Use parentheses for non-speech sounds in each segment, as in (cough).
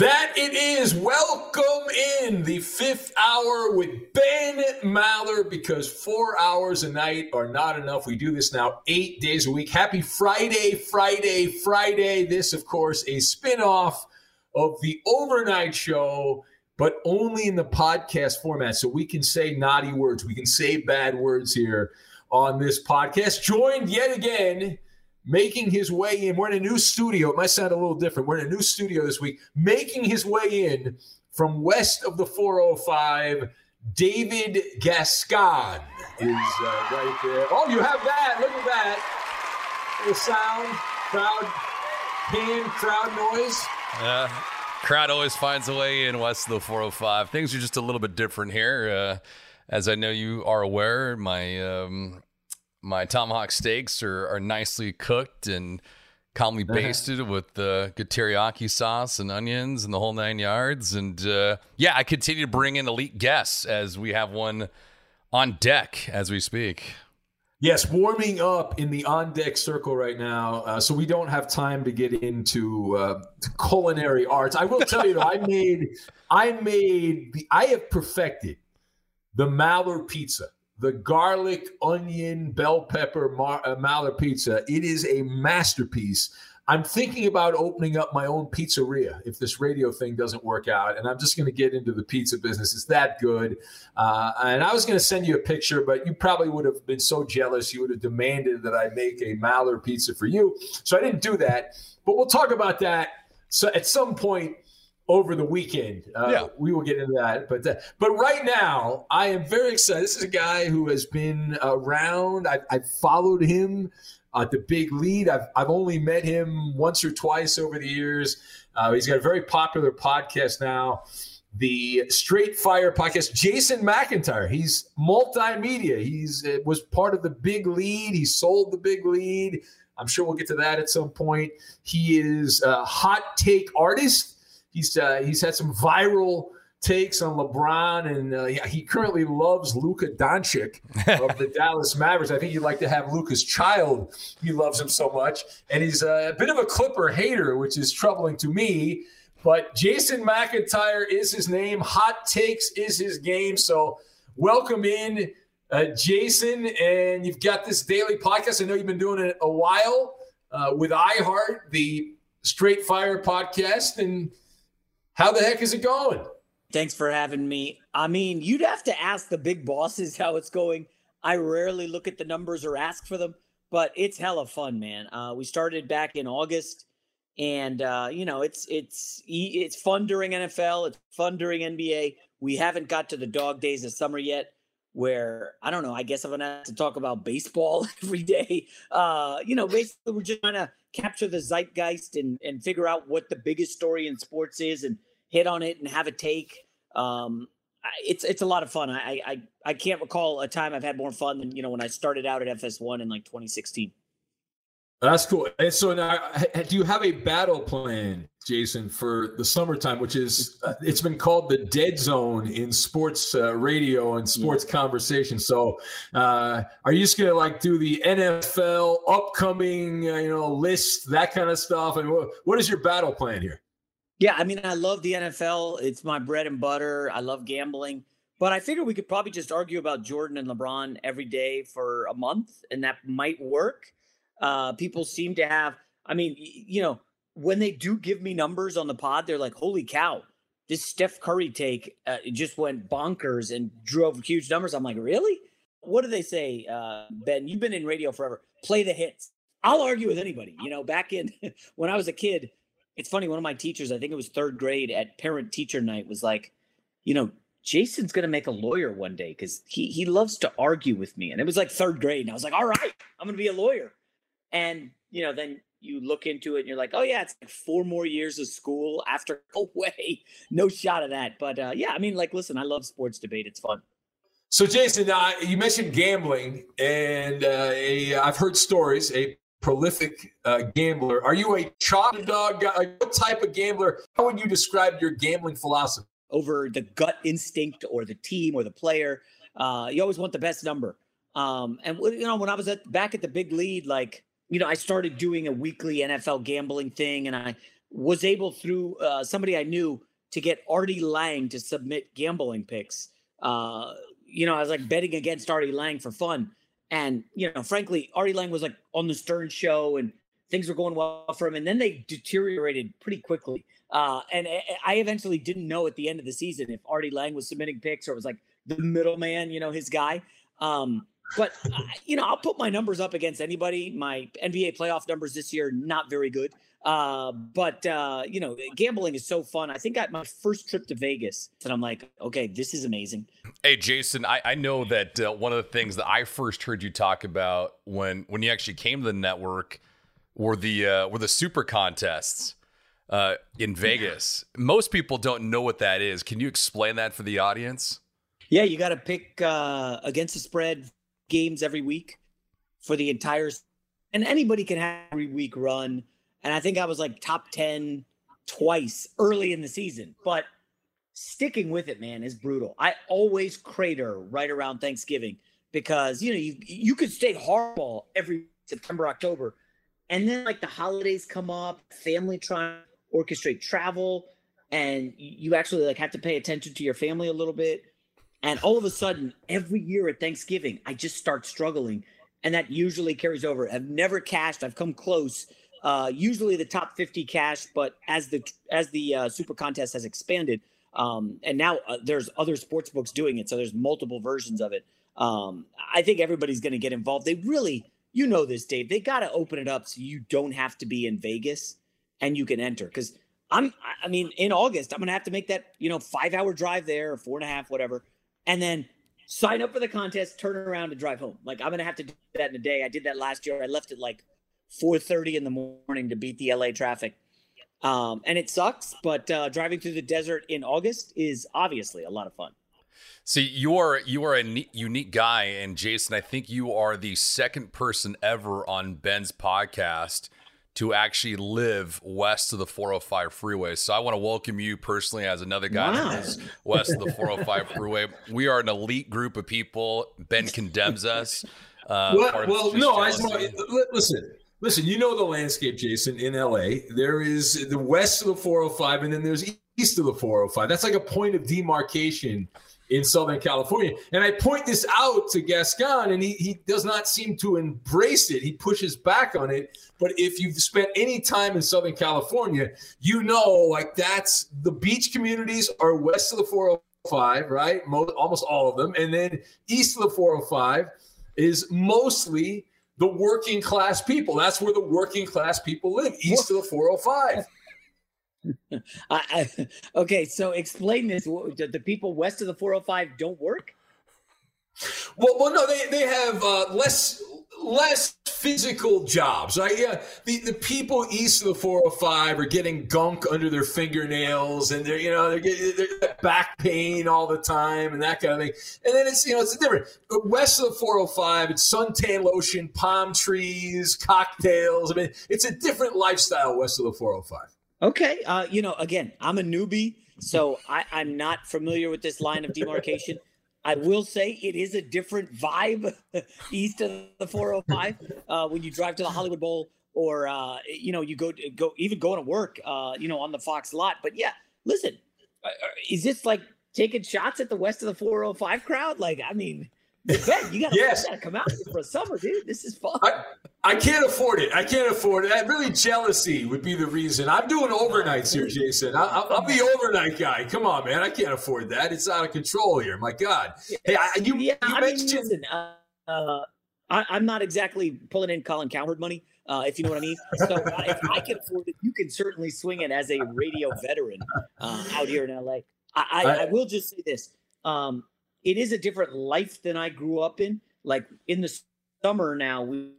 That it is. Welcome in the fifth hour with Ben Maller because four hours a night are not enough. We do this now eight days a week. Happy Friday, Friday, Friday. This, of course, a spinoff of the overnight show, but only in the podcast format. So we can say naughty words, we can say bad words here on this podcast. Joined yet again making his way in. We're in a new studio. It might sound a little different. We're in a new studio this week, making his way in from west of the 405. David Gascon is uh, right there. Oh, you have that. Look at that. The sound, crowd, hand, crowd noise. Yeah. Crowd always finds a way in west of the 405. Things are just a little bit different here. Uh, as I know you are aware, my um, my tomahawk steaks are, are nicely cooked and calmly basted with the good teriyaki sauce and onions and the whole nine yards. And uh, yeah, I continue to bring in elite guests as we have one on deck as we speak. Yes, warming up in the on deck circle right now. Uh, so we don't have time to get into uh, culinary arts. I will tell you though, I made, I made the, I have perfected the Maller pizza, the garlic, onion, bell pepper Mar- uh, pizza. It is a masterpiece. I'm thinking about opening up my own pizzeria if this radio thing doesn't work out, and I'm just going to get into the pizza business. It's that good. Uh, and I was going to send you a picture, but you probably would have been so jealous you would have demanded that I make a Maller pizza for you. So I didn't do that. But we'll talk about that so at some point over the weekend. Uh, yeah. We will get into that. But uh, but right now, I am very excited. This is a guy who has been around. I, I've followed him uh, the big lead. I've, I've only met him once or twice over the years. Uh, he's got a very popular podcast now, the Straight Fire podcast. Jason McIntyre, he's multimedia. He's uh, was part of the big lead. He sold the big lead. I'm sure we'll get to that at some point. He is a hot take artist. He's uh, he's had some viral takes on LeBron, and uh, he currently loves Luka Doncic of the (laughs) Dallas Mavericks. I think he'd like to have Luka's child. He loves him so much, and he's a bit of a Clipper hater, which is troubling to me. But Jason McIntyre is his name. Hot takes is his game. So welcome in, uh, Jason, and you've got this daily podcast. I know you've been doing it a while uh, with iHeart, the Straight Fire podcast, and how the heck is it going? Thanks for having me. I mean, you'd have to ask the big bosses how it's going. I rarely look at the numbers or ask for them, but it's hella fun, man. Uh, we started back in August, and uh, you know, it's it's it's fun during NFL. It's fun during NBA. We haven't got to the dog days of summer yet, where I don't know. I guess I'm gonna have to talk about baseball (laughs) every day. Uh, you know, basically, we're just trying to capture the zeitgeist and and figure out what the biggest story in sports is and hit on it and have a take. Um, it's it's a lot of fun. I, I I can't recall a time I've had more fun than you know when I started out at FS1 in like 2016. That's cool. And so now, do you have a battle plan, Jason, for the summertime, which is uh, it's been called the dead zone in sports uh, radio and sports yeah. conversation. So, uh, are you just gonna like do the NFL upcoming, uh, you know, list that kind of stuff? And what, what is your battle plan here? Yeah, I mean, I love the NFL. It's my bread and butter. I love gambling. But I figure we could probably just argue about Jordan and LeBron every day for a month, and that might work. Uh, people seem to have, I mean, you know, when they do give me numbers on the pod, they're like, holy cow, this Steph Curry take uh, just went bonkers and drove huge numbers. I'm like, really? What do they say, uh, Ben? You've been in radio forever. Play the hits. I'll argue with anybody. You know, back in (laughs) when I was a kid, it's funny. One of my teachers, I think it was third grade at parent teacher night, was like, you know, Jason's gonna make a lawyer one day because he he loves to argue with me. And it was like third grade, and I was like, all right, I'm gonna be a lawyer. And you know, then you look into it and you're like, oh yeah, it's like four more years of school after. (laughs) No way, no shot of that. But uh, yeah, I mean, like, listen, I love sports debate. It's fun. So, Jason, uh, you mentioned gambling, and uh, a, I've heard stories. A prolific uh, gambler. Are you a chalk dog guy? What type of gambler? How would you describe your gambling philosophy? Over the gut instinct or the team or the player, uh, you always want the best number. Um, and you know, when I was at back at the big lead, like you know, I started doing a weekly NFL gambling thing, and I was able through uh, somebody I knew to get Artie Lange to submit gambling picks. Uh, you know, I was like betting against Artie Lange for fun. And, you know, frankly, Artie Lange was like on the Stern show and things were going well for him. And then they deteriorated pretty quickly. Uh, and I eventually didn't know at the end of the season if Artie Lange was submitting picks or was like the middleman, you know, his guy. Um, but, you know, I'll put my numbers up against anybody. My NBA playoff numbers this year, not very good. Uh, but uh, you know, gambling is so fun. I think I, my first trip to Vegas, and I'm like, okay, this is amazing. Hey, Jason, I, I know that uh, one of the things that I first heard you talk about when when you actually came to the network were the uh, were the super contests uh, in Vegas. Yeah. Most people don't know what that is. Can you explain that for the audience? Yeah, you got to pick uh, against the spread games every week for the entire, and anybody can have every week run and I think I was like top 10 twice early in the season. But sticking with it, man, is brutal. I always crater right around Thanksgiving because you know you you could stay hardball every September October, and then like the holidays come up, family trying to orchestrate travel, and you actually like have to pay attention to your family a little bit, and all of a sudden every year at Thanksgiving I just start struggling, and that usually carries over. I've never cashed. I've come close. Uh, usually the top 50 cash, but as the as the uh, super contest has expanded, um, and now uh, there's other sports books doing it, so there's multiple versions of it. Um, I think everybody's going to get involved. They really, you know, this, Dave. They got to open it up so you don't have to be in Vegas and you can enter. Because I'm, I mean, in August, I'm going to have to make that, you know, five hour drive there or four and a half, whatever, and then sign up for the contest, turn around, and drive home. Like I'm to have to do that in a day. I did that last year. I left at like 4:30 in the morning to beat the LA traffic. Um, and it sucks, but uh, driving through the desert in August is obviously a lot of fun. See, you are you are a unique guy, and Jason, I think you are the second person ever on Ben's podcast to actually live west of the 405 freeway. So I want to welcome you personally as another guy wow. west of the 405 freeway. We are an elite group of people. Ben condemns us. Uh, well, well no, I listen. Listen, you know the landscape, Jason, in LA. There is the west of the 405, and then there's east of the 405. That's like a point of demarcation in Southern California. And I point this out to Gascon, and he, he does not seem to embrace it. He pushes back on it. But if you've spent any time in Southern California, you know, like that's the beach communities are west of the 405, right? Most, almost all of them. And then east of the 405 is mostly the working class people. That's where the working class people live, east of the 405. (laughs) I, I, okay, so explain this. The people west of the 405 don't work? Well, well, no, they, they have uh, less less physical jobs, right? Yeah, the, the people east of the 405 are getting gunk under their fingernails, and they're you know they're getting they're back pain all the time and that kind of thing. And then it's you know it's different. West of the 405, it's suntan lotion, palm trees, cocktails. I mean, it's a different lifestyle west of the 405. Okay, uh, you know, again, I'm a newbie, so I, I'm not familiar with this line of demarcation. I will say it is a different vibe (laughs) east of the 405 uh, when you drive to the Hollywood Bowl or uh, you know you go go even going to work uh, you know on the Fox lot. But yeah, listen, uh, uh, is this like taking shots at the west of the 405 crowd? Like, I mean, Ben, you gotta, yes. gotta come out for a summer, dude. This is fun. I, I can't afford it. I can't afford it. Really, jealousy would be the reason. I'm doing overnights here, Jason. I, am the overnight guy. Come on, man. I can't afford that. It's out of control here. My God. Hey, I, you, yeah, you I mentioned. Mean, listen, uh, uh, I, am not exactly pulling in Colin Cowherd money, uh, if you know what I mean. So uh, if I can afford it, you can certainly swing it as a radio veteran uh, out here in LA. I, I, I, will just say this. Um, it is a different life than I grew up in. Like in the summer now, we,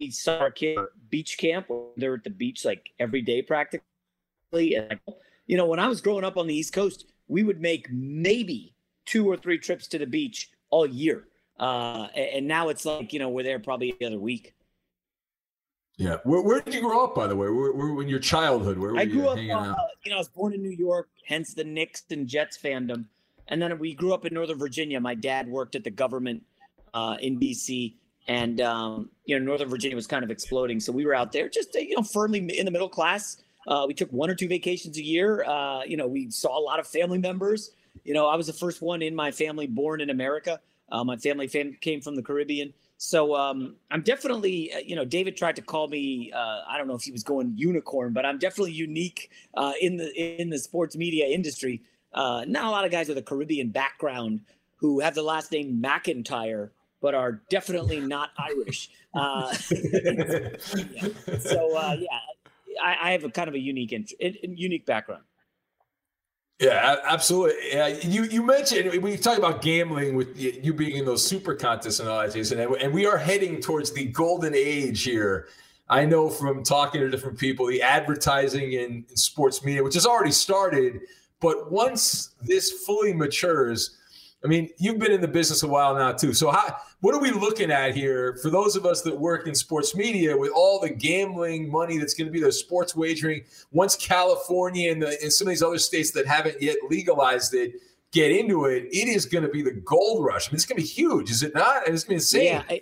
we saw our kid beach camp. They're at the beach like every day practically. And you know, when I was growing up on the East Coast, we would make maybe two or three trips to the beach all year. Uh, and now it's like you know we're there probably the other week. Yeah, where, where did you grow up, by the way? Where, where in your childhood? Where were I grew you up, uh? You know, I was born in New York, hence the Knicks and Jets fandom. And then we grew up in Northern Virginia. My dad worked at the government uh, in DC, and um, you know Northern Virginia was kind of exploding. So we were out there, just you know, firmly in the middle class. Uh, we took one or two vacations a year. Uh, you know, we saw a lot of family members. You know, I was the first one in my family born in America. Uh, my family fam- came from the Caribbean. So um, I'm definitely, uh, you know, David tried to call me. Uh, I don't know if he was going unicorn, but I'm definitely unique uh, in the in the sports media industry uh, not a lot of guys with a Caribbean background who have the last name McIntyre, but are definitely not Irish. Uh, yeah. (laughs) So uh, yeah, I, I, have a kind of a unique unique background. Yeah, absolutely. Yeah, you you mentioned we talk about gambling with you being in those super contests and all that, Jason, and we are heading towards the golden age here. I know from talking to different people, the advertising in, in sports media, which has already started, but once this fully matures, I mean, you've been in the business a while now too. So how what are we looking at here for those of us that work in sports media with all the gambling money that's going to be the sports wagering once California and, the, and some of these other states that haven't yet legalized it get into it, it is going to be the gold rush. I mean, it's going to be huge, is it not? It's going to be insane. Yeah. I,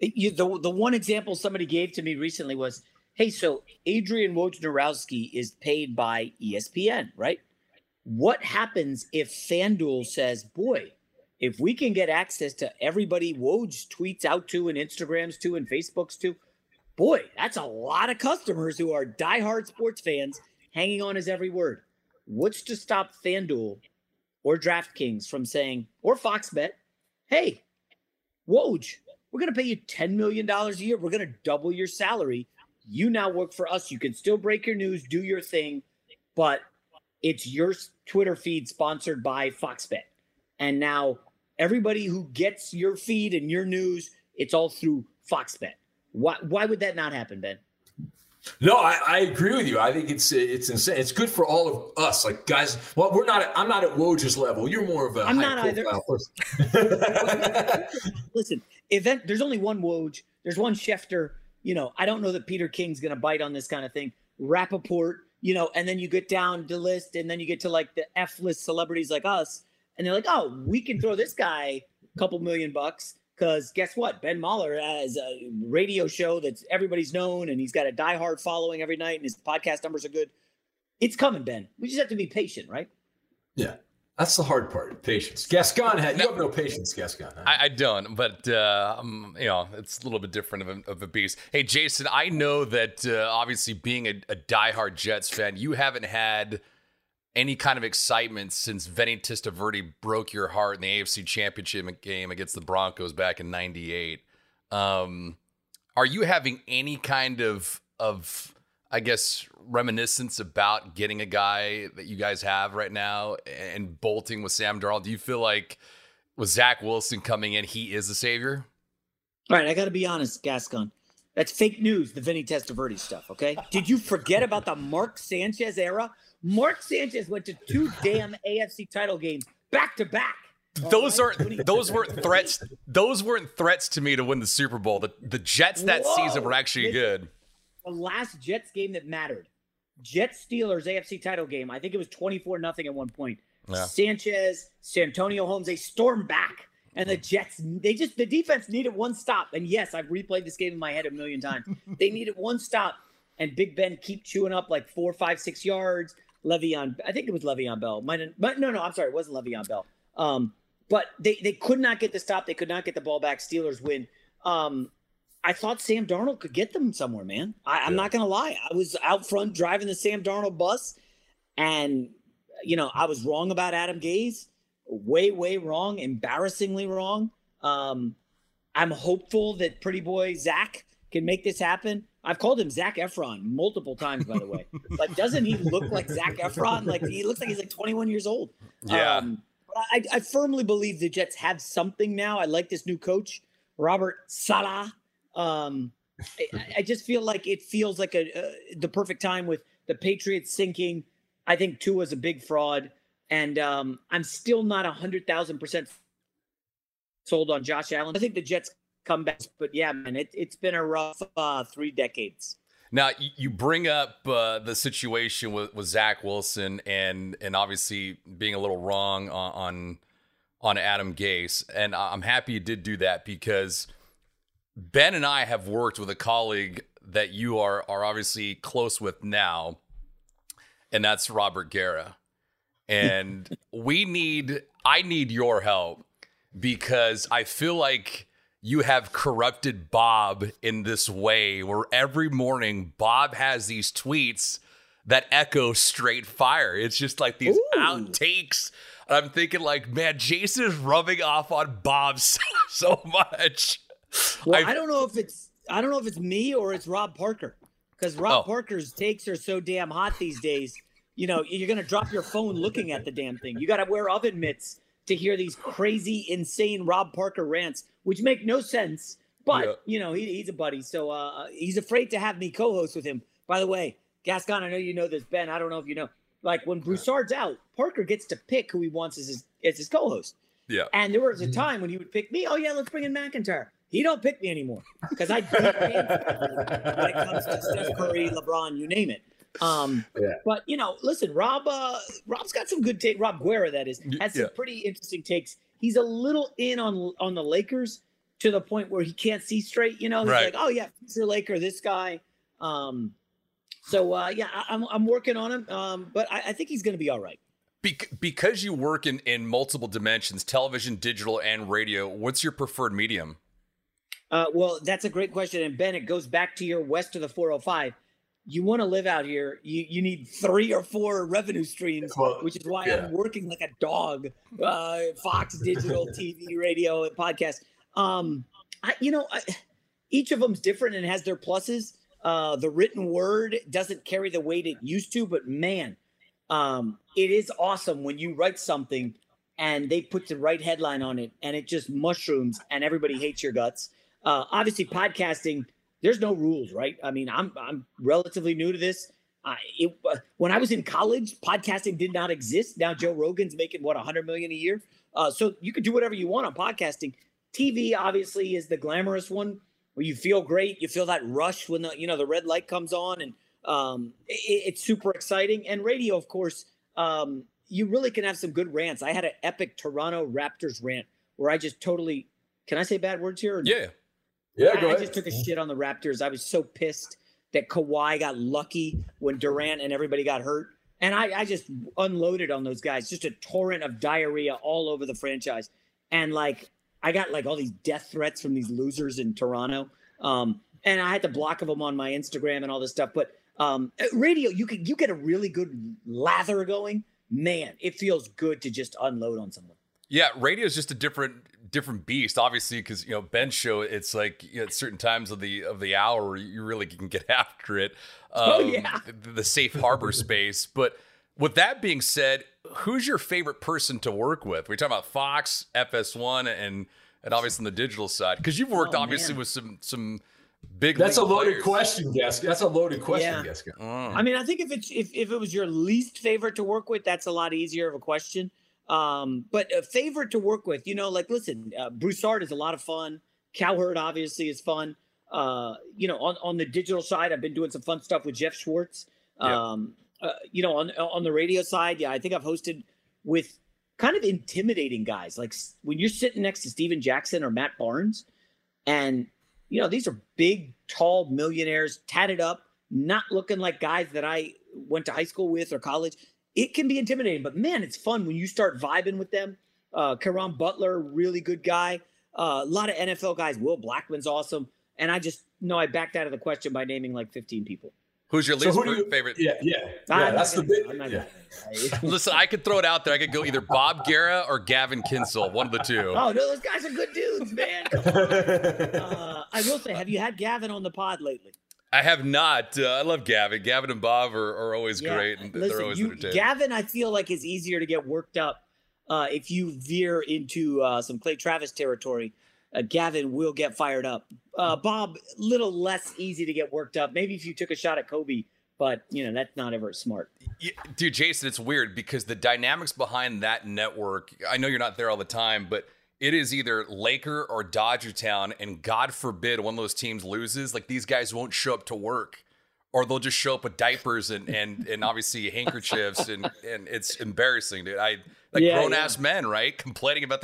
you, the the one example somebody gave to me recently was, hey, so Adrian Wojnarowski is paid by ESPN, right? What happens if FanDuel says, boy, if we can get access to everybody Woj tweets out to and Instagrams to and Facebooks to, boy, that's a lot of customers who are diehard sports fans hanging on his every word. What's to stop FanDuel or DraftKings from saying, or Fox Bet, hey, Woj, we're going to pay you $10 million a year. We're going to double your salary. You now work for us. You can still break your news, do your thing, but it's your Twitter feed sponsored by Fox Bet. And now everybody who gets your feed and your news, it's all through Fox Bet. Why, why would that not happen, Ben? No, I, I, agree with you. I think it's it's insane. It's good for all of us, like guys. Well, we're not. I'm not at Woj's level. You're more of a I'm high not profile either. (laughs) Listen, event. There's only one Woj. There's one Schefter. You know, I don't know that Peter King's going to bite on this kind of thing. Rapoport. You know, and then you get down the list, and then you get to like the F list celebrities like us, and they're like, oh, we can throw this guy a couple million bucks because guess what? Ben Maller has a radio show that's everybody's known, and he's got a diehard following every night, and his podcast numbers are good. It's coming, Ben. We just have to be patient, right? Yeah. That's the hard part, patience. Gascon had you have no patience, Gascon. Huh? I, I, don't, but uh, um, you know it's a little bit different of a, of a beast. Hey, Jason, I know that uh, obviously being a, a diehard Jets fan, you haven't had any kind of excitement since Vinny Testaverde broke your heart in the AFC Championship game against the Broncos back in '98. Um, are you having any kind of of I guess reminiscence about getting a guy that you guys have right now and bolting with Sam Darnold? Do you feel like with Zach Wilson coming in, he is the savior? All right, I got to be honest, Gascon. That's fake news, the Vinny Testaverde stuff. Okay, did you forget about the Mark Sanchez era? Mark Sanchez went to two damn AFC title games back to back. Those right? aren't those weren't threats. Those weren't threats to me to win the Super Bowl. The the Jets that Whoa. season were actually good. The last Jets game that mattered. Jets Steelers AFC title game. I think it was 24 nothing at one point. Yeah. Sanchez, Santonio Holmes, they stormed back. And the Jets, they just the defense needed one stop. And yes, I've replayed this game in my head a million times. (laughs) they needed one stop. And Big Ben keep chewing up like four, five, six yards. Le'Veon. I think it was Le'Veon Bell. Might but no, no, I'm sorry, it wasn't Le'Veon Bell. Um, but they they could not get the stop. They could not get the ball back. Steelers win. Um, I thought Sam Darnold could get them somewhere, man. I, am yeah. not gonna lie. I was out front driving the Sam Darnold bus, and you know I was wrong about Adam Gase. Way, way wrong. Embarrassingly wrong. Um, I'm hopeful that Pretty Boy Zach can make this happen. I've called him Zac Efron multiple times, by the way. (laughs) like, doesn't he look like Zac Efron? Like, he looks like he's like 21 years old. Yeah. Um, I, I, firmly believe the Jets have something now. I like this new coach, Robert Saleh. Um, (laughs) I, I, just feel like it feels like a uh, the perfect time with the Patriots sinking. I think Tua is a big fraud, and um, I'm still not a hundred thousand percent sold on Josh Allen. I think the Jets come back, But yeah, man, it, it's been a rough uh, three decades. Now you bring up uh, the situation with, with Zach Wilson and and obviously being a little wrong on, on on Adam Gase, and I'm happy you did do that because Ben and I have worked with a colleague that you are are obviously close with now, and that's Robert Guerra, and (laughs) we need I need your help because I feel like you have corrupted Bob in this way where every morning Bob has these tweets that echo straight fire. It's just like these Ooh. outtakes. I'm thinking like, man, Jason is rubbing off on Bob (laughs) so, so much. Well, I, I don't know if it's I don't know if it's me or it's Rob Parker because Rob oh. Parker's takes are so damn hot these days. You know, you're gonna drop your phone looking at the damn thing. You got to wear oven mitts to hear these crazy, insane Rob Parker rants, which make no sense. But yeah. you know, he, he's a buddy, so uh, he's afraid to have me co-host with him. By the way, Gascon, I know you know this, Ben. I don't know if you know. Like when Broussard's out, Parker gets to pick who he wants as his as his co-host. Yeah. And there was a mm-hmm. time when he would pick me. Oh yeah, let's bring in McIntyre. He don't pick me anymore because I beat him when it comes to Steph Curry, LeBron, you name it. Um, yeah. But you know, listen, Rob. Uh, Rob's got some good take. Rob Guerra, that is, has some pretty interesting takes. He's a little in on on the Lakers to the point where he can't see straight. You know, he's right. like, oh yeah, future Laker, this guy. Um, so uh, yeah, I, am I'm, I'm working on him, um, but I, I think he's going to be all right. Be- because you work in in multiple dimensions, television, digital, and radio. What's your preferred medium? Uh, well, that's a great question, and Ben, it goes back to your west of the 405 you want to live out here, you, you need three or four revenue streams, well, which is why yeah. I'm working like a dog. Uh, Fox, digital, (laughs) TV, radio, and podcast. Um, I, you know, I, each of them's different and has their pluses. Uh, the written word doesn't carry the weight it used to, but man, um, it is awesome when you write something and they put the right headline on it and it just mushrooms and everybody hates your guts. Uh, obviously, podcasting there's no rules, right? I mean, I'm I'm relatively new to this. It, uh, when I was in college, podcasting did not exist. Now Joe Rogan's making what 100 million a year. Uh, so you could do whatever you want on podcasting. TV obviously is the glamorous one where you feel great. You feel that rush when the you know the red light comes on, and um, it, it's super exciting. And radio, of course, um, you really can have some good rants. I had an epic Toronto Raptors rant where I just totally. Can I say bad words here? Yeah. Yeah, I, I just took a shit on the Raptors. I was so pissed that Kawhi got lucky when Durant and everybody got hurt. And I, I just unloaded on those guys, just a torrent of diarrhea all over the franchise. And like, I got like all these death threats from these losers in Toronto. Um, and I had to block of them on my Instagram and all this stuff. But um, radio, you can you get a really good lather going. Man, it feels good to just unload on someone. Yeah, radio is just a different different beast, obviously, because you know Ben's show. It's like you know, at certain times of the of the hour, you really can get (laughs) after it. Oh, um, oh yeah, the, the safe harbor space. But with that being said, who's your favorite person to work with? We're talking about Fox, FS1, and and obviously on the digital side because you've worked oh, obviously man. with some some big. That's a loaded players. question, Jessica. That's a loaded question, yeah. Jessica. Mm. I mean, I think if it's if, if it was your least favorite to work with, that's a lot easier of a question. Um, but a favorite to work with, you know, like listen, uh, Broussard is a lot of fun. Cowherd obviously is fun. Uh, you know, on, on the digital side, I've been doing some fun stuff with Jeff Schwartz. Um, yeah. uh, you know, on on the radio side, yeah, I think I've hosted with kind of intimidating guys. Like when you're sitting next to Stephen Jackson or Matt Barnes, and you know these are big, tall millionaires, tatted up, not looking like guys that I went to high school with or college it can be intimidating, but man, it's fun when you start vibing with them. Uh, Caron Butler, really good guy. Uh, a lot of NFL guys. Will Blackmon's awesome. And I just know I backed out of the question by naming like 15 people. Who's your least so you, favorite? Yeah, yeah, yeah. that's the big. Yeah. (laughs) Listen, I could throw it out there. I could go either Bob Guerra or Gavin Kinsel, one of the two. Oh no, those guys are good dudes, man. (laughs) uh, I will say, have you had Gavin on the pod lately? I have not. Uh, I love Gavin. Gavin and Bob are, are always yeah. great, and Listen, they're always you, entertaining. Gavin, I feel like is easier to get worked up uh, if you veer into uh, some Clay Travis territory. Uh, Gavin will get fired up. Uh, Bob, little less easy to get worked up. Maybe if you took a shot at Kobe, but you know that's not ever smart. Yeah, dude, Jason, it's weird because the dynamics behind that network. I know you're not there all the time, but it is either Laker or Dodger Town, and God forbid one of those teams loses, like these guys won't show up to work, or they'll just show up with diapers and and and obviously (laughs) handkerchiefs, and and it's embarrassing, dude. I like yeah, grown ass yeah. men, right, complaining about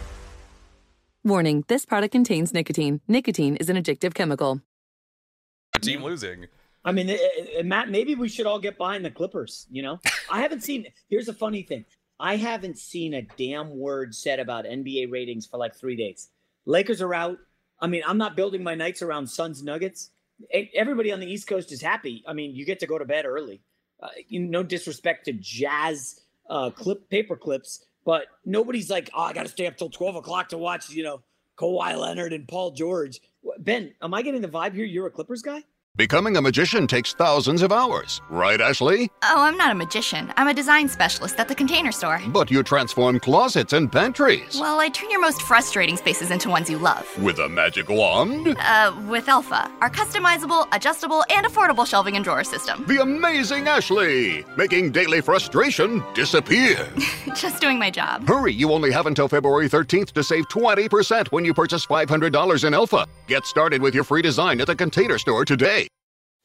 Warning, this product contains nicotine. Nicotine is an addictive chemical. Team losing. I mean, eh, eh, Matt, maybe we should all get behind the Clippers. You know, I haven't seen. Here's a funny thing: I haven't seen a damn word said about NBA ratings for like three days. Lakers are out. I mean, I'm not building my nights around Suns Nuggets. Everybody on the East Coast is happy. I mean, you get to go to bed early. Uh, you no disrespect to Jazz uh, clip paper clips, but nobody's like, oh, I got to stay up till 12 o'clock to watch, you know, Kawhi Leonard and Paul George. Ben, am I getting the vibe here? You're a Clippers guy? Becoming a magician takes thousands of hours, right, Ashley? Oh, I'm not a magician. I'm a design specialist at the container store. But you transform closets and pantries. Well, I turn your most frustrating spaces into ones you love. With a magic wand? Uh, with Alpha, our customizable, adjustable, and affordable shelving and drawer system. The amazing Ashley! Making daily frustration disappear. (laughs) Just doing my job. Hurry, you only have until February 13th to save 20% when you purchase $500 in Alpha. Get started with your free design at the container store today.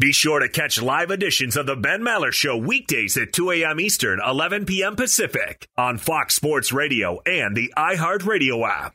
Be sure to catch live editions of The Ben Maller Show weekdays at 2 a.m. Eastern, 11 p.m. Pacific on Fox Sports Radio and the iHeartRadio app.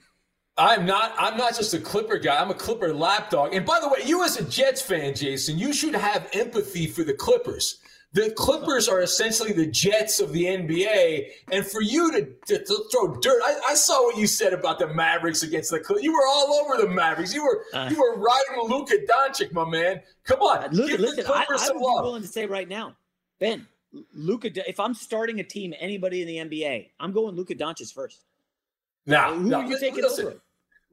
I'm not. I'm not just a Clipper guy. I'm a Clipper lapdog. And by the way, you as a Jets fan, Jason, you should have empathy for the Clippers. The Clippers are essentially the Jets of the NBA, and for you to, to, to throw dirt, I, I, saw what you said about the Mavericks against the Clippers. You were all over the Mavericks. You were uh, you were riding Luka Doncic, my man. Come on, look, give listen, the Clippers I, I some love. willing to say right now, Ben, Luka. If I'm starting a team, anybody in the NBA, I'm going Luka Doncic first. Now, who are you taking listen, over?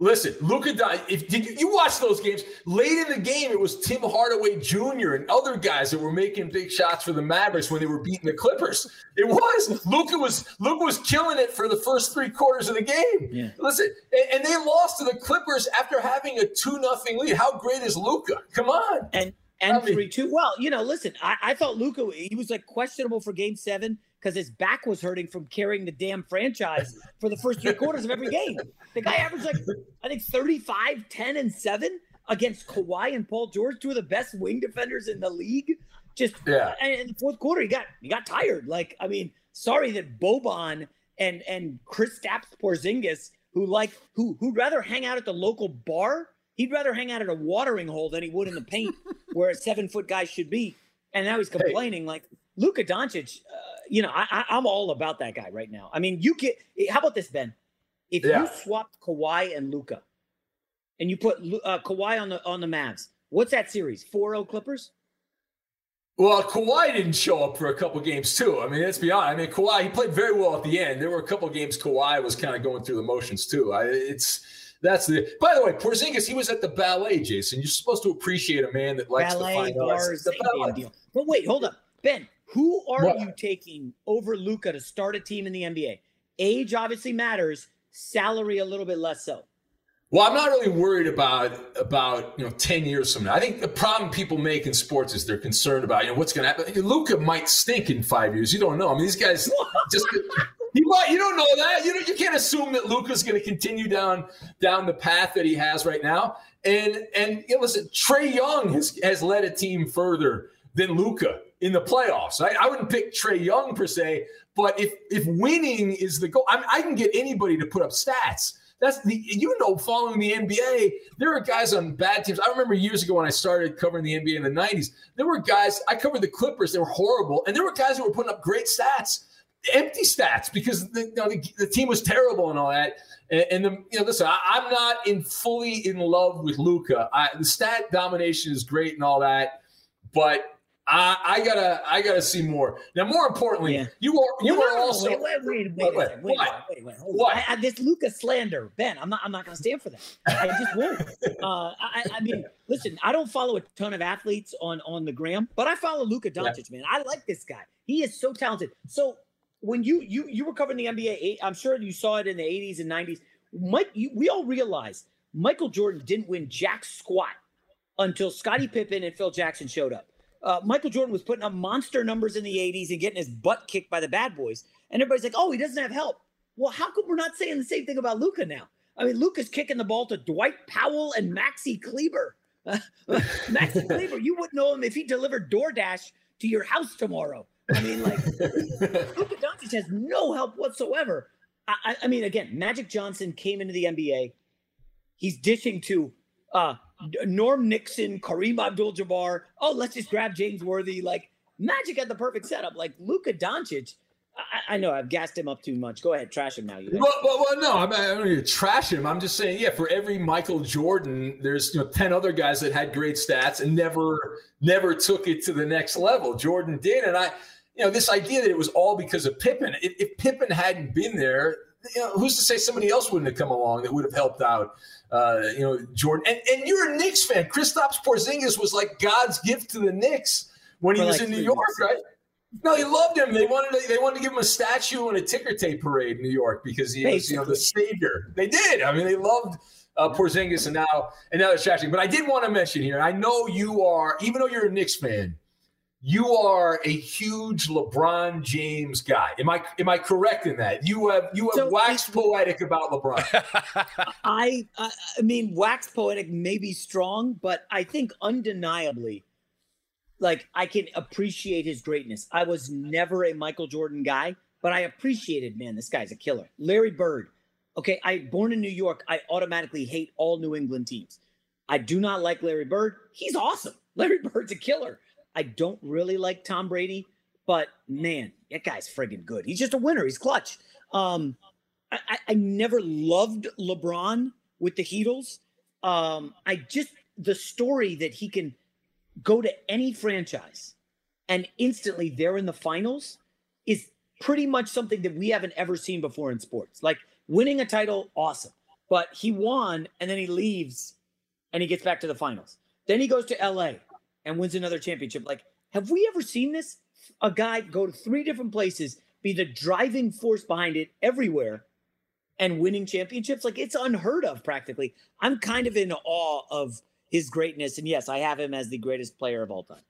Listen, Luka. If did you, you watch those games late in the game? It was Tim Hardaway Jr. and other guys that were making big shots for the Mavericks when they were beating the Clippers. It was Luka was Luka was killing it for the first three quarters of the game. Yeah. Listen, and, and they lost to the Clippers after having a two nothing lead. How great is Luka? Come on, and and three two. Well, you know, listen, I, I thought Luka he was like questionable for Game Seven because his back was hurting from carrying the damn franchise for the first three quarters of every game. The guy averaged like I think 35, 10, and seven against Kawhi and Paul George, two of the best wing defenders in the league. Just Yeah. and in the fourth quarter, he got he got tired. Like, I mean, sorry that Boban and and Kristaps Porzingis, who like who who'd rather hang out at the local bar, he'd rather hang out at a watering hole than he would in the paint (laughs) where a seven foot guy should be. And now he's complaining like Luka Doncic. Uh, you know, I, I, I'm all about that guy right now. I mean, you get. How about this, Ben? If Yeah. you swapped Kawhi and Luka, and you put Lu- uh, Kawhi on the on the Mavs, what's that series? 4-0 Clippers. Well, Kawhi didn't show up for a couple games too. I mean, let's be honest. I mean, Kawhi he played very well at the end. There were a couple games Kawhi was kind of going through the motions too. I, it's that's the. By the way, Porzingis he was at the ballet, Jason. You're supposed to appreciate a man that likes ballet, to find out. bars, The ballet. deal. But wait, hold up, Ben. Who are What? you taking over Luka to start a team in the NBA? Age obviously matters. Salary a little bit less so. Well, I'm not really worried about about you know ten years from now. I think the problem people make in sports is they're concerned about you know what's going to happen. Luka might stink in five years. You don't know. I mean, these guys (laughs) just you might you don't know that. You you can't assume that Luka's going to continue down down the path that he has right now. And and you know, listen, Trae Young has has led a team further than Luka in the playoffs. I, I wouldn't pick Trae Young per se, but if if winning is the goal, I, I can get anybody to put up stats. That's the you know following the NBA. There are guys on bad teams. I remember years ago when I started covering the NBA in the '90s. There were guys I covered the Clippers. They were horrible, and there were guys who were putting up great stats, empty stats because the, you know, the, the team was terrible and all that. And, and the you know listen, I, I'm not in fully in love with Luka. The stat domination is great and all that, but. I, I gotta, I gotta see more. Now, more importantly, you are, you are no, no, also. Wait, wait, wait, wait, Wait, wait, wait, wait, wait. What? I, I, this Luka slander, Ben. I'm not. I'm not to stand for that. I just won't. (laughs) Uh, I, I mean, listen. I don't follow a ton of athletes on on the gram, but I follow Luka Doncic. Man, I like this guy. He is so talented. So when you you you were covering the NBA, I'm sure you saw it in the 80s and 90s. Mike, you, we all realized Michael Jordan didn't win jack squat until Scottie Pippen and Phil Jackson showed up. Uh, Michael Jordan was putting up monster numbers in the 80s and getting his butt kicked by the bad boys. And everybody's like, oh, he doesn't have help. Well, how come we're not saying the same thing about Luka now? I mean, Luka's kicking the ball to Dwight Powell and Maxi Kleber. (laughs) Maxi (laughs) Kleber, you wouldn't know him if he delivered DoorDash to your house tomorrow. I mean, like, (laughs) Luka Doncic has no help whatsoever. I, I, mean, again, Magic Johnson came into the NBA. He's dishing to uh, Norm Nixon, Kareem Abdul-Jabbar. Oh, let's just grab James Worthy. Like Magic had the perfect setup. Like Luka Doncic. I, I know I've gassed him up too much. Go ahead, trash him now. You. Well, well, well, no, I'm, I don't need to trash him. I'm just saying, yeah, for every Michael Jordan, there's you know ten other guys that had great stats and never, never took it to the next level. Jordan did, and I, you know, this idea that it was all because of Pippen. If, if Pippen hadn't been there, you know, who's to say somebody else wouldn't have come along that would have helped out? Uh, you know, Jordan. And, and you're a Knicks fan. Kristaps Porzingis was like God's gift to the Knicks when he For was like in New York, months. right? No, he loved him. They wanted to, they wanted to give him a statue and a ticker tape parade in New York because he was you know the savior. They did. I mean, they loved uh, Porzingis, and now and now they're trashing. But I did want to mention here. I know you are, even though you're a Knicks fan, you are a huge LeBron James guy. Am I am I correct in that? You have you have So waxed poetic about LeBron. (laughs) I, I I mean, wax poetic may be strong, but I think undeniably, like I can appreciate his greatness. I was never a Michael Jordan guy, but I appreciated, man, this guy's a killer. Larry Bird. Okay, I born in New York, I automatically hate all New England teams. I do not like Larry Bird. He's awesome. (laughs) Larry Bird's a killer. I don't really like Tom Brady, but man, that guy's friggin' good. He's just a winner. He's clutch. Um, I, I, never loved LeBron with the Heatles. Um, I just the story that he can go to any franchise and instantly they're in the finals is pretty much something that we haven't ever seen before in sports. Like winning a title, awesome. But he won and then he leaves and he gets back to the finals. Then he goes to LA and wins another championship. Like, have we ever seen this? A guy go to three different places, be the driving force behind it everywhere, and winning championships? Like, it's unheard of practically. I'm kind of in awe of his greatness. And yes, I have him as the greatest player of all time.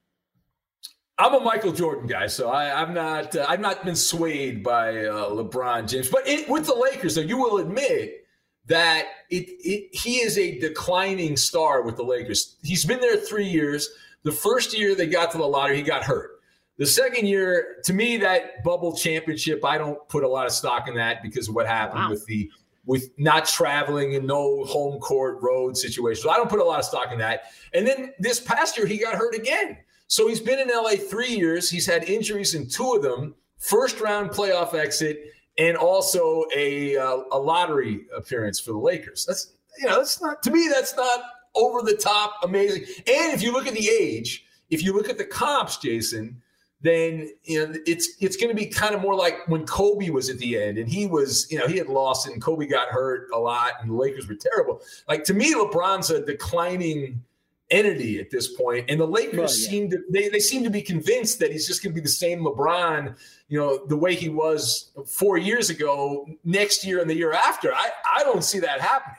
I'm a Michael Jordan guy, so I, am not. Uh, I've not been swayed by uh, LeBron James, but it, with the Lakers, though, you will admit that it, it he is a declining star with the Lakers. He's been there three years. The first year they got to the lottery, he got hurt. The second year, to me, that bubble championship, I don't put a lot of stock in that because of what happened wow. with the with not traveling and no home court road situations. I don't put a lot of stock in that. And then this past year, he got hurt again. So he's been in LA three years. He's had injuries in two of them, first round playoff exit, and also a uh, a lottery appearance for the Lakers. That's you know, that's not to me. That's not over the top amazing. And if you look at the age, if you look at the comps, Jason, then you know it's it's going to be kind of more like when Kobe was at the end and he was you know he had lost and Kobe got hurt a lot and the Lakers were terrible. Like to me, LeBron's a declining entity at this point, and the Lakers well, yeah. seem to they, they seem to be convinced that he's just going to be the same LeBron, you know, the way he was four years ago, next year and the year after. I I don't see that happening.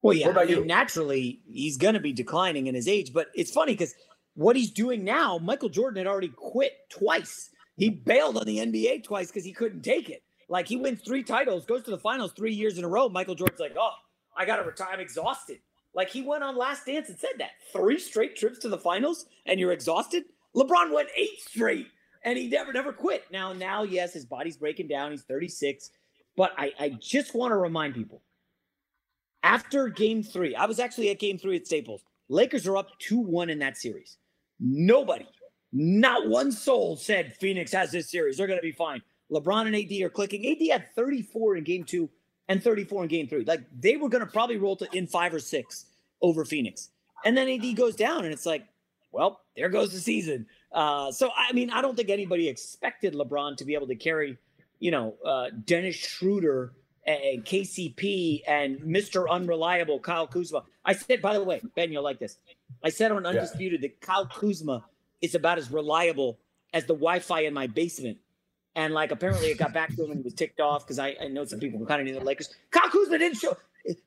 Well, yeah, what about I mean, you? naturally he's going to be declining in his age, but it's funny because what he's doing now, Michael Jordan had already quit twice. He bailed on the NBA twice because he couldn't take it. Like he wins three titles, goes to the finals three years in a row. Michael Jordan's like, oh, I got to retire. I'm exhausted. Like he went on Last Dance and said that three straight trips to the finals and you're exhausted. LeBron went eight straight and he never, never quit. Now, now, yes, his body's breaking down. He's 36. But I, I just want to remind people after game three, I was actually at game three at Staples. Lakers are up 2 1 in that series. Nobody, not one soul said Phoenix has this series. They're going to be fine. LeBron and AD are clicking. AD had 34 in game two and 34 in game three. Like they were going to probably roll to in five or six over Phoenix. And then AD goes down, and it's like, well, there goes the season. Uh, so, I mean, I don't think anybody expected LeBron to be able to carry, you know, uh, Dennis Schroeder and KCP and Mr. Unreliable Kyle Kuzma. I said, by the way, Ben, you'll like this. I said on Undisputed yeah. that Kyle Kuzma is about as reliable as the Wi-Fi in my basement. And like apparently it got back to him and he was ticked off because I, I, know some people who kind of knew the Lakers. Kyle Kuzma didn't show.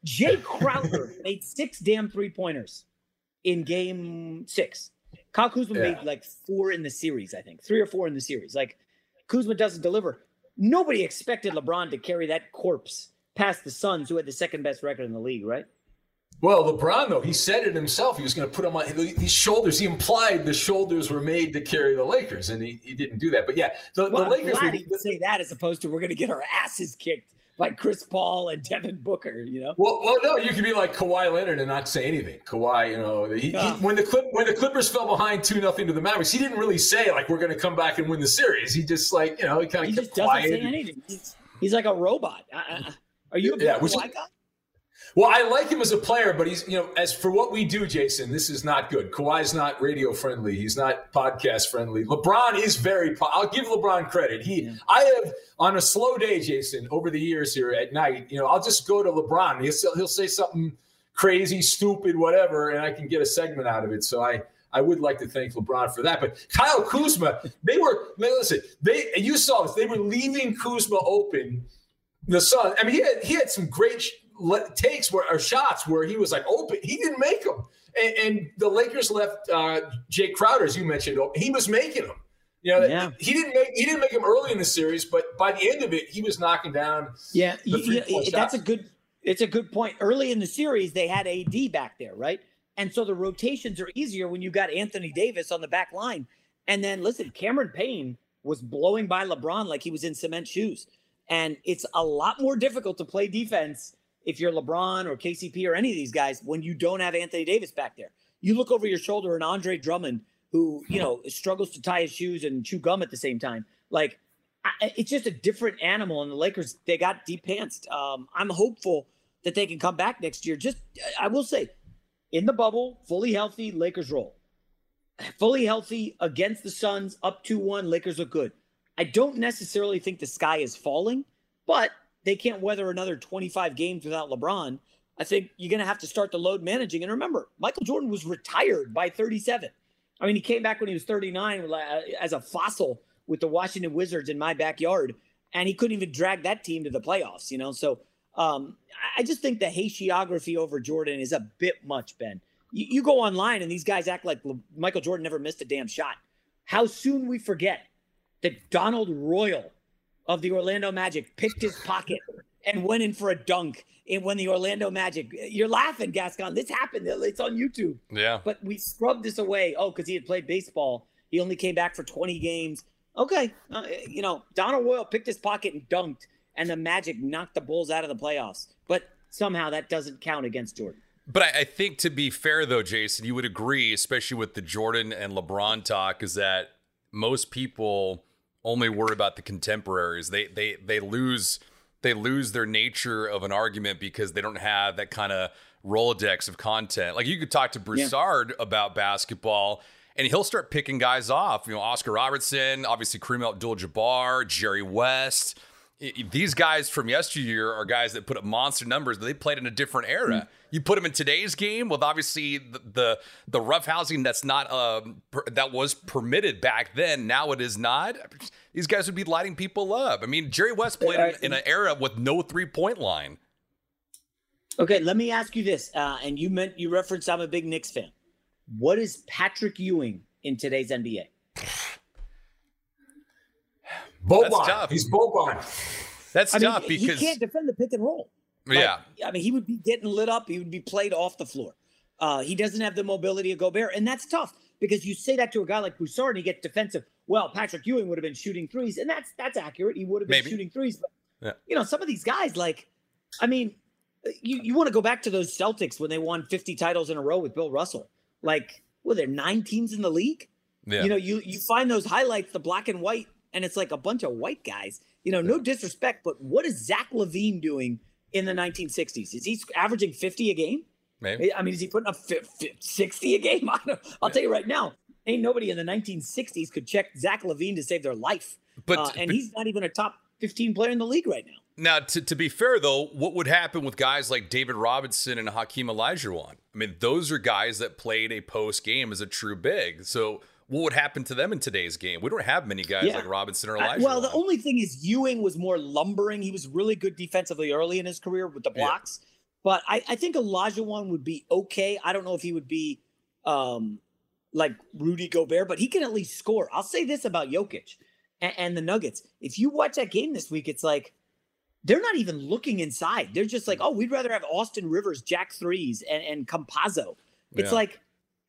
Jae Crowder (laughs) made six damn three pointers in game six. Kyle Kuzma yeah. made like four in the series, I think, three or four in the series. Like Kuzma doesn't deliver. Nobody expected LeBron to carry that corpse past the Suns, who had the second best record in the league, right? Well, LeBron, though, he said it himself. He was going to put them on these shoulders. He implied the shoulders were made to carry the Lakers, and he, he didn't do that. But yeah, the, well, the Lakers. Glad he would say that as opposed to we're going to get our asses kicked by Chris Paul and Devin Booker. You know. Well, well, no, you could be like Kawhi Leonard and not say anything. Kawhi, you know, he, he, when the Clip, when the Clippers fell behind two nothing to the Mavericks, he didn't really say like we're going to come back and win the series. He just like you know he kind of he just quiet. doesn't say anything. He's, he's like a robot. Uh, uh, uh, are you a yeah, Kawhi guy? Well, I like him as a player, but he's, you know, as for what we do, Jason, this is not good. Kawhi's not radio friendly. He's not podcast friendly. LeBron is very, po- I'll give LeBron credit. He, yeah. I have, on a slow day, Jason, over the years here at night, you know, I'll just go to LeBron. He'll, he'll say something crazy, stupid, whatever, and I can get a segment out of it. So I, I would like to thank LeBron for that. But Kyle Kuzma, they were, man, listen, they, you saw this, they were leaving Kuzma open. The Sun, I mean, he had, he had some great takes where or shots where he was like open. He didn't make them, and, and the Lakers left uh, Jae Crowder, as you mentioned. He was making them. You know, yeah. he didn't make he didn't make them early in the series, but by the end of it, he was knocking down. Yeah, that's a good. It's a good point. Early in the series, they had AD back there, right? And so the rotations are easier when you got Anthony Davis on the back line. And then listen, Cameron Payne was blowing by LeBron like he was in cement shoes. And it's a lot more difficult to play defense if you're LeBron or KCP or any of these guys when you don't have Anthony Davis back there. You look over your shoulder and Andre Drummond, who, you know, struggles to tie his shoes and chew gum at the same time. Like, I, it's just a different animal. And the Lakers, they got deep pantsed. Um, I'm hopeful that they can come back next year. Just, I will say, in the bubble, fully healthy, Lakers roll. fully healthy against the Suns, up 2 1. Lakers look good. I don't necessarily think the sky is falling, but they can't weather another 25 games without LeBron. I think you're going to have to start the load managing. And remember, Michael Jordan was retired by 37. I mean, he came back when he was 39 uh, as a fossil with the Washington Wizards in my backyard, and he couldn't even drag that team to the playoffs, you know? So um, I just think the hagiography over Jordan is a bit much, Ben. You, you go online and these guys act like Michael Jordan never missed a damn shot. How soon we forget that Donald Royal of the Orlando Magic picked his pocket and went in for a dunk in when the Orlando Magic. You're laughing, Gascon. This happened. It's on YouTube. Yeah. But we scrubbed this away. Oh, because he had played baseball. He only came back for 20 games. Okay, uh, you know Donald Royal picked his pocket and dunked, and the Magic knocked the Bulls out of the playoffs. But somehow that doesn't count against Jordan. But I, I think to be fair, though, Jason, you would agree, especially with the Jordan and LeBron talk, is that most people only worry about the contemporaries. They they they lose they lose their nature of an argument because they don't have that kind of Rolodex of content. Like you could talk to Broussard yeah. about basketball and he'll start picking guys off. You know, Oscar Robertson, obviously Kareem Abdul-Jabbar, Jerry West. These guys from yesteryear are guys that put up monster numbers, but they played in a different era. Mm-hmm. You put them in today's game with obviously the the, the roughhousing that's not um, per, that was permitted back then. Now it is not. These guys would be lighting people up. I mean, Jerry West played in, in an era with no three point line. Okay, let me ask you this, uh, and you meant you referenced I'm a big Knicks fan. What is Patrick Ewing in today's NBA? Boban. He's Boban. That's I tough mean, because he can't defend the pick and roll. Like, yeah, I mean, he would be getting lit up. He would be played off the floor. Uh, he doesn't have the mobility of Gobert, and that's tough because you say that to a guy like Broussard and he gets defensive. Well, Patrick Ewing would have been shooting threes, and that's that's accurate. He would have been Maybe. shooting threes, but Yeah. you know, some of these guys, like, I mean, you you want to go back to those Celtics when they won 50 titles in a row with Bill Russell. Like, were there nine teams in the league? Yeah. You know, you you find those highlights, the black and white, and it's like a bunch of white guys. You know, no disrespect, but what is Zach LaVine doing in the 1960s? Is he averaging 50 a game? Maybe. I mean, is he putting up fi- fi- 60 a game? (laughs) I don't, I'll tell you right now, ain't nobody in the 1960s could check Zach LaVine to save their life. But- Uh, and but- he's not even a top 15 player in the league right now. Now, to, to be fair, though, what would happen with guys like David Robinson and Hakeem Olajuwon? I mean, those are guys that played a post game as a true big. So, what would happen to them in today's game? We don't have many guys Yeah. like Robinson or Uh, Olajuwon. well, the only thing is Ewing was more lumbering. He was really good defensively early in his career with the blocks. But I, I think one would be okay. I don't know if he would be um, like Rudy Gobert, but he can at least score. I'll say this about Jokic and, and the Nuggets. If you watch that game this week, it's like they're not even looking inside. They're just like, oh, we'd rather have Austin Rivers jack threes and, and Campazzo. It's Yeah. like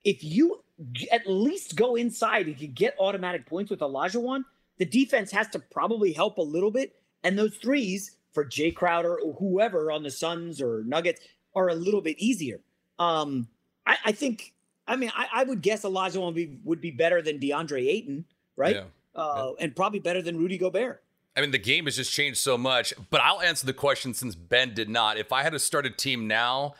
if you at least go inside and can get automatic points with Olajuwon, the defense has to probably help a little bit. And those threes for Jae Crowder or whoever on the Suns or Nuggets are a little bit easier. Um, I, I think. I mean, I, I would guess Olajuwon would be, would be better than DeAndre Ayton, right? Yeah. Uh, and probably better than Rudy Gobert. I mean, the game has just changed so much. But I'll answer the question since Ben did not. If I had to start a team now,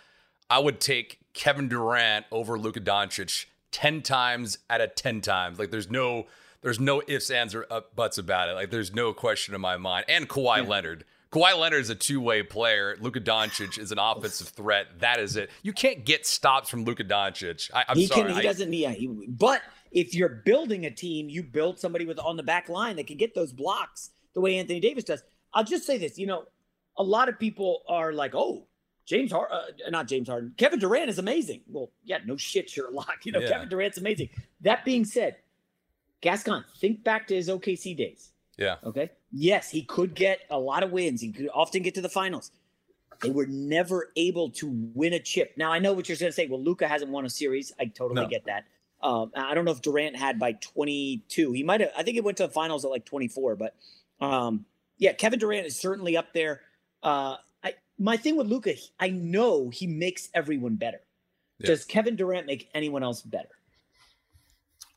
I would take Kevin Durant over Luka Doncic ten times out of ten times. Like, there's no, there's no ifs, ands, or uh, buts about it. Like, there's no question in my mind. And Kawhi Leonard. Kawhi Leonard is a two-way player. Luka Doncic is an offensive threat. That is it. You can't get stops from Luka Doncic. I, I'm he sorry. can. He I- doesn't. Yeah. He, but if you're building a team, you build somebody with on the back line that can get those blocks the way Anthony Davis does. I'll just say this. You know, a lot of people are like, "Oh, James Harden, uh, not James Harden, Kevin Durant is amazing." Well, yeah, no shit, Sherlock. (laughs) You know, Yeah. Kevin Durant's amazing. That being said, Gascon, think back to his OKC days. yeah. Okay. Yes, he could get a lot of wins. He could often get to the finals. They were never able to win a chip. Now I know what you're going to say. Well, Luka hasn't won a series. I totally No. get that. Um, I don't know if Durant had by 22. He might have. I think he went to the finals at like 24. But um, yeah, Kevin Durant is certainly up there. Uh, my thing with Luka, I know he makes everyone better. Yeah. Does Kevin Durant make anyone else better?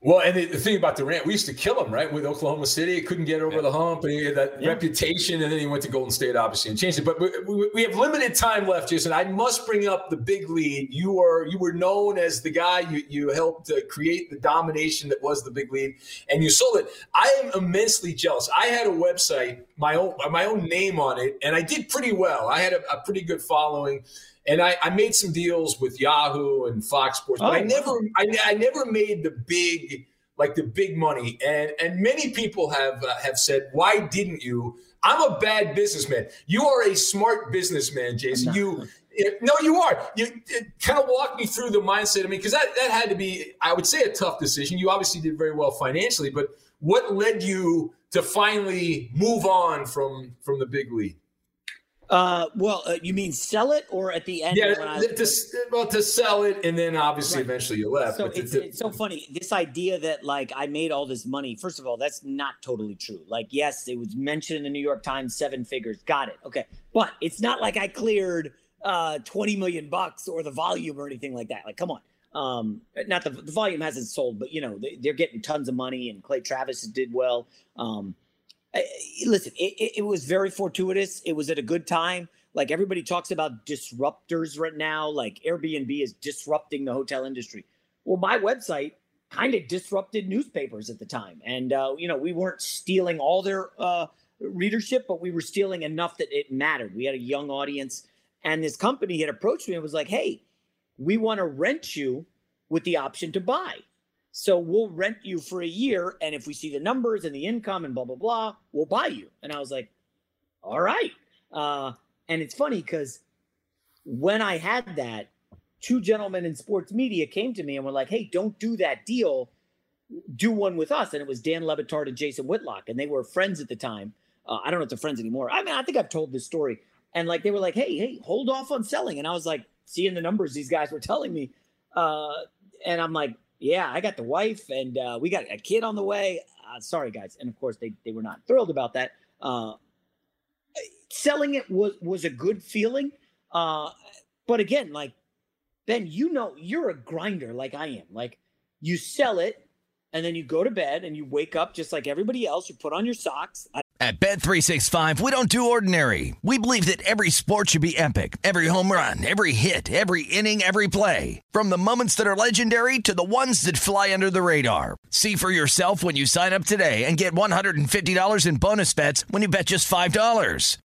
Well, and the, the, thing about Durant, we used to kill him, right? With Oklahoma City, he couldn't get over yeah. the hump, and he had that yeah. reputation, and then he went to Golden State, obviously, and changed it. But we, we, have limited time left, Jason. I must bring up the big lead. You are you were known as the guy you you helped uh, create the domination that was the big lead, and you sold it. I am immensely jealous. I had a website, my own my own name on it, and I did pretty well. I had a, a pretty good following and I, I, made some deals with Yahoo and Fox Sports, but oh, I never. I, I, never made the big, like the big money. And and many people have uh, have said, why didn't you? I'm a bad businessman. You are a smart businessman, Jason. You. No, you are. You kind of walk me through the mindset. I mean, because that, that had to be, I would say, a tough decision. You obviously did very well financially, but what led you to finally move on from from the big lead? Uh, well, uh, you mean sell it or at the end? Yeah, to, well, to sell it and then obviously right. eventually you left. So it's, to, it's, so funny. This idea that like I made all this money. First of all, that's not totally true. Like, yes, it was mentioned in the New York Times, seven figures. Got it. Okay, but it's not like I cleared uh, twenty million bucks or the volume or anything like that. Like, come on. Um, not the, the volume hasn't sold, but you know they, are getting tons of money, and Clay Travis did well. Um, listen, it, it, was very fortuitous. It was at a good time. Like everybody talks about disruptors right now, like Airbnb is disrupting the hotel industry. Well, my website kind of disrupted newspapers at the time. And, uh, you know, we weren't stealing all their uh, readership, but we were stealing enough that it mattered. We had a young audience. And this company had approached me and was like, hey, we want to rent you with the option to buy. So we'll rent you for a year. And if we see the numbers and the income and blah, blah, blah, we'll buy you. And I was like, all right. Uh, and it's funny because when I had that, two gentlemen in sports media came to me and were like, hey, don't do that deal. Do one with us. And it was Dan Le Batard and Jason Whitlock. And they were friends at the time. Uh, I don't know if they're friends anymore. I mean, I think I've told this story. And like they were like, hey, hey, hold off on selling. And I was like, seeing the numbers these guys were telling me. Uh, and I'm like, yeah, I got the wife and uh, we got a kid on the way. Uh, sorry, guys. And of course, they, they were not thrilled about that. Uh, selling it was, was a good feeling. Uh, but again, like, Ben, you know, you're a grinder like I am. Like, you sell it and then you go to bed and you wake up just like everybody else. You put on your socks. At Bet365, we don't do ordinary. We believe that every sport should be epic. Every home run, every hit, every inning, every play. From the moments that are legendary to the ones that fly under the radar. See for yourself when you sign up today and get $150 in bonus bets when you bet just $5.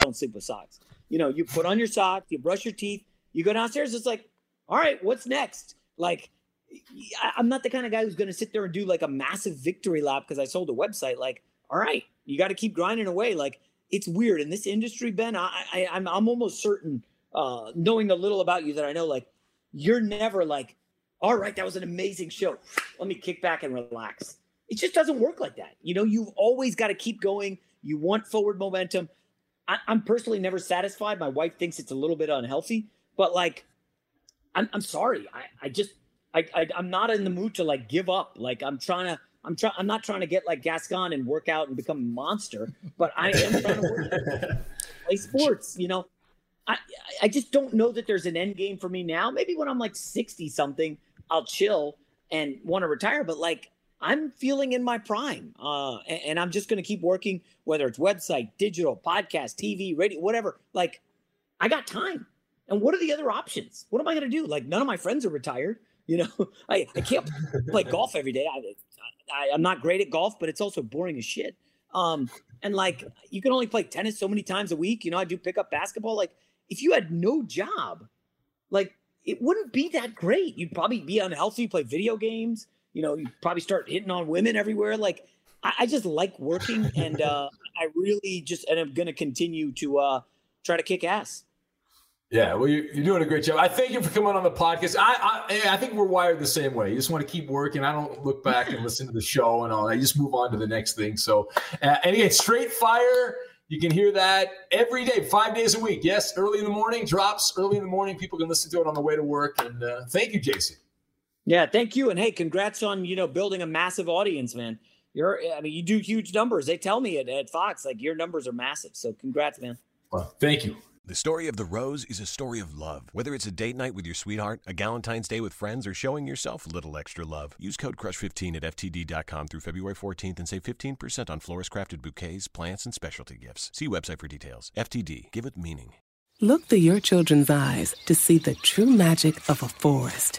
Don't sleep with socks. You know, you put on your socks, you brush your teeth, you go downstairs. It's like, all right, what's next? Like, I'm not the kind of guy who's going to sit there and do like a massive victory lap because I sold a website. Like, all right, you got to keep grinding away. Like, it's weird in this industry, Ben. I, I I'm I'm almost certain, uh, knowing a little about you, that I know like you're never like, all right, that was an amazing show. Let me kick back and relax. It just doesn't work like that. You know, you've always got to keep going. You want forward momentum. I, I'm personally never satisfied. My wife thinks it's a little bit unhealthy, but like, I'm, I'm sorry. I, I just, I, I, I'm not in the mood to like give up. Like I'm trying to, I'm trying, I'm not trying to get like Gascon and work out and become a monster, but I am trying to work, play sports, you know, I, I just don't know that there's an end game for me now. Maybe when I'm like 60 something, I'll chill and want to retire, but like, I'm feeling in my prime, uh, and, and I'm just going to keep working, whether it's website, digital, podcast, TV, radio, whatever. Like, I got time. And what are the other options? What am I going to do? Like, none of my friends are retired. You know, (laughs) I, I can't play (laughs) golf every day. I, I, I'm not great at golf, but it's also boring as shit. Um, and like, you can only play tennis so many times a week. You know, I do pick up basketball. Like, if you had no job, like, it wouldn't be that great. You'd probably be unhealthy, play video games. You know, you'd probably start hitting on women everywhere. Like, I, I just like working, (laughs) and uh, I really just, and I'm going to continue to uh, try to kick ass. Yeah, well, you're, you're doing a great job. I thank you for coming on the podcast. I, I I think we're wired the same way. You just want to keep working. I don't look back and listen to the show and all. I just move on to the next thing. So, uh, and again, straight fire. You can hear that every day, five days a week. Yes, early in the morning drops. Early in the morning, people can listen to it on the way to work. And uh, thank you, Jason. Yeah, thank you, and hey, congrats on you know building a massive audience, man. You're, I mean, you do huge numbers. They tell me at, at Fox like your numbers are massive. So congrats, man. Well, thank you. The story of the rose is a story of love. Whether it's a date night with your sweetheart, a Galentine's Day with friends, or showing yourself a little extra love, use code CRUSH15 at FTD.com through February 14th and save 15% on florist crafted bouquets, plants, and specialty gifts. See website for details. FTD, give it meaning. Look through your children's eyes to see the true magic of a forest.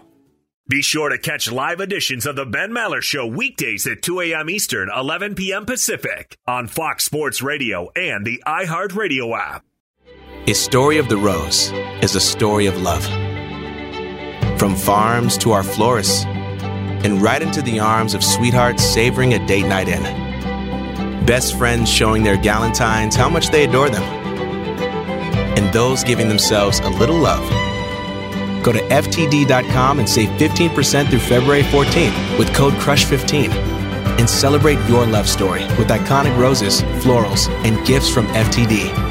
Be sure to catch live editions of The Ben Maller Show weekdays at 2 a.m. Eastern, 11 p.m. Pacific on Fox Sports Radio and the iHeartRadio app. A story of the rose is a story of love. From farms to our florists, and right into the arms of sweethearts savoring a date night in. Best friends showing their galantines how much they adore them. And those giving themselves a little love. Go to FTD.com and save 15% through February 14th with code CRUSH15. and celebrate your love story with iconic roses, florals, and gifts from FTD.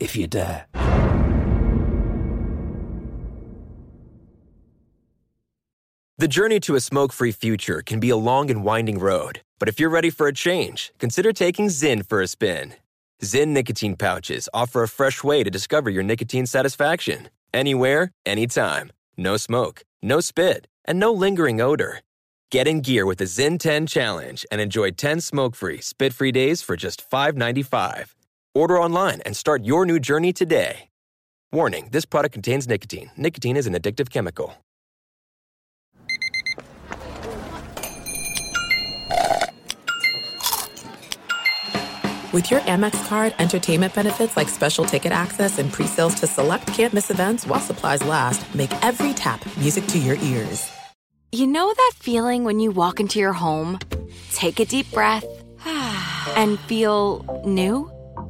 if you dare. The journey to a smoke free future can be a long and winding road, but if you're ready for a change, consider taking Zyn for a spin. Zyn nicotine pouches offer a fresh way to discover your nicotine satisfaction anywhere, anytime. No smoke, no spit, and no lingering odor. Get in gear with the Zyn 10 Challenge and enjoy 10 smoke free, spit free days for just $5.95. Order online and start your new journey today. Warning this product contains nicotine. Nicotine is an addictive chemical. With your Amex card, entertainment benefits like special ticket access and pre-sales to select campus events while supplies last, make every tap music to your ears. You know that feeling when you walk into your home, take a deep breath, (sighs) and feel new?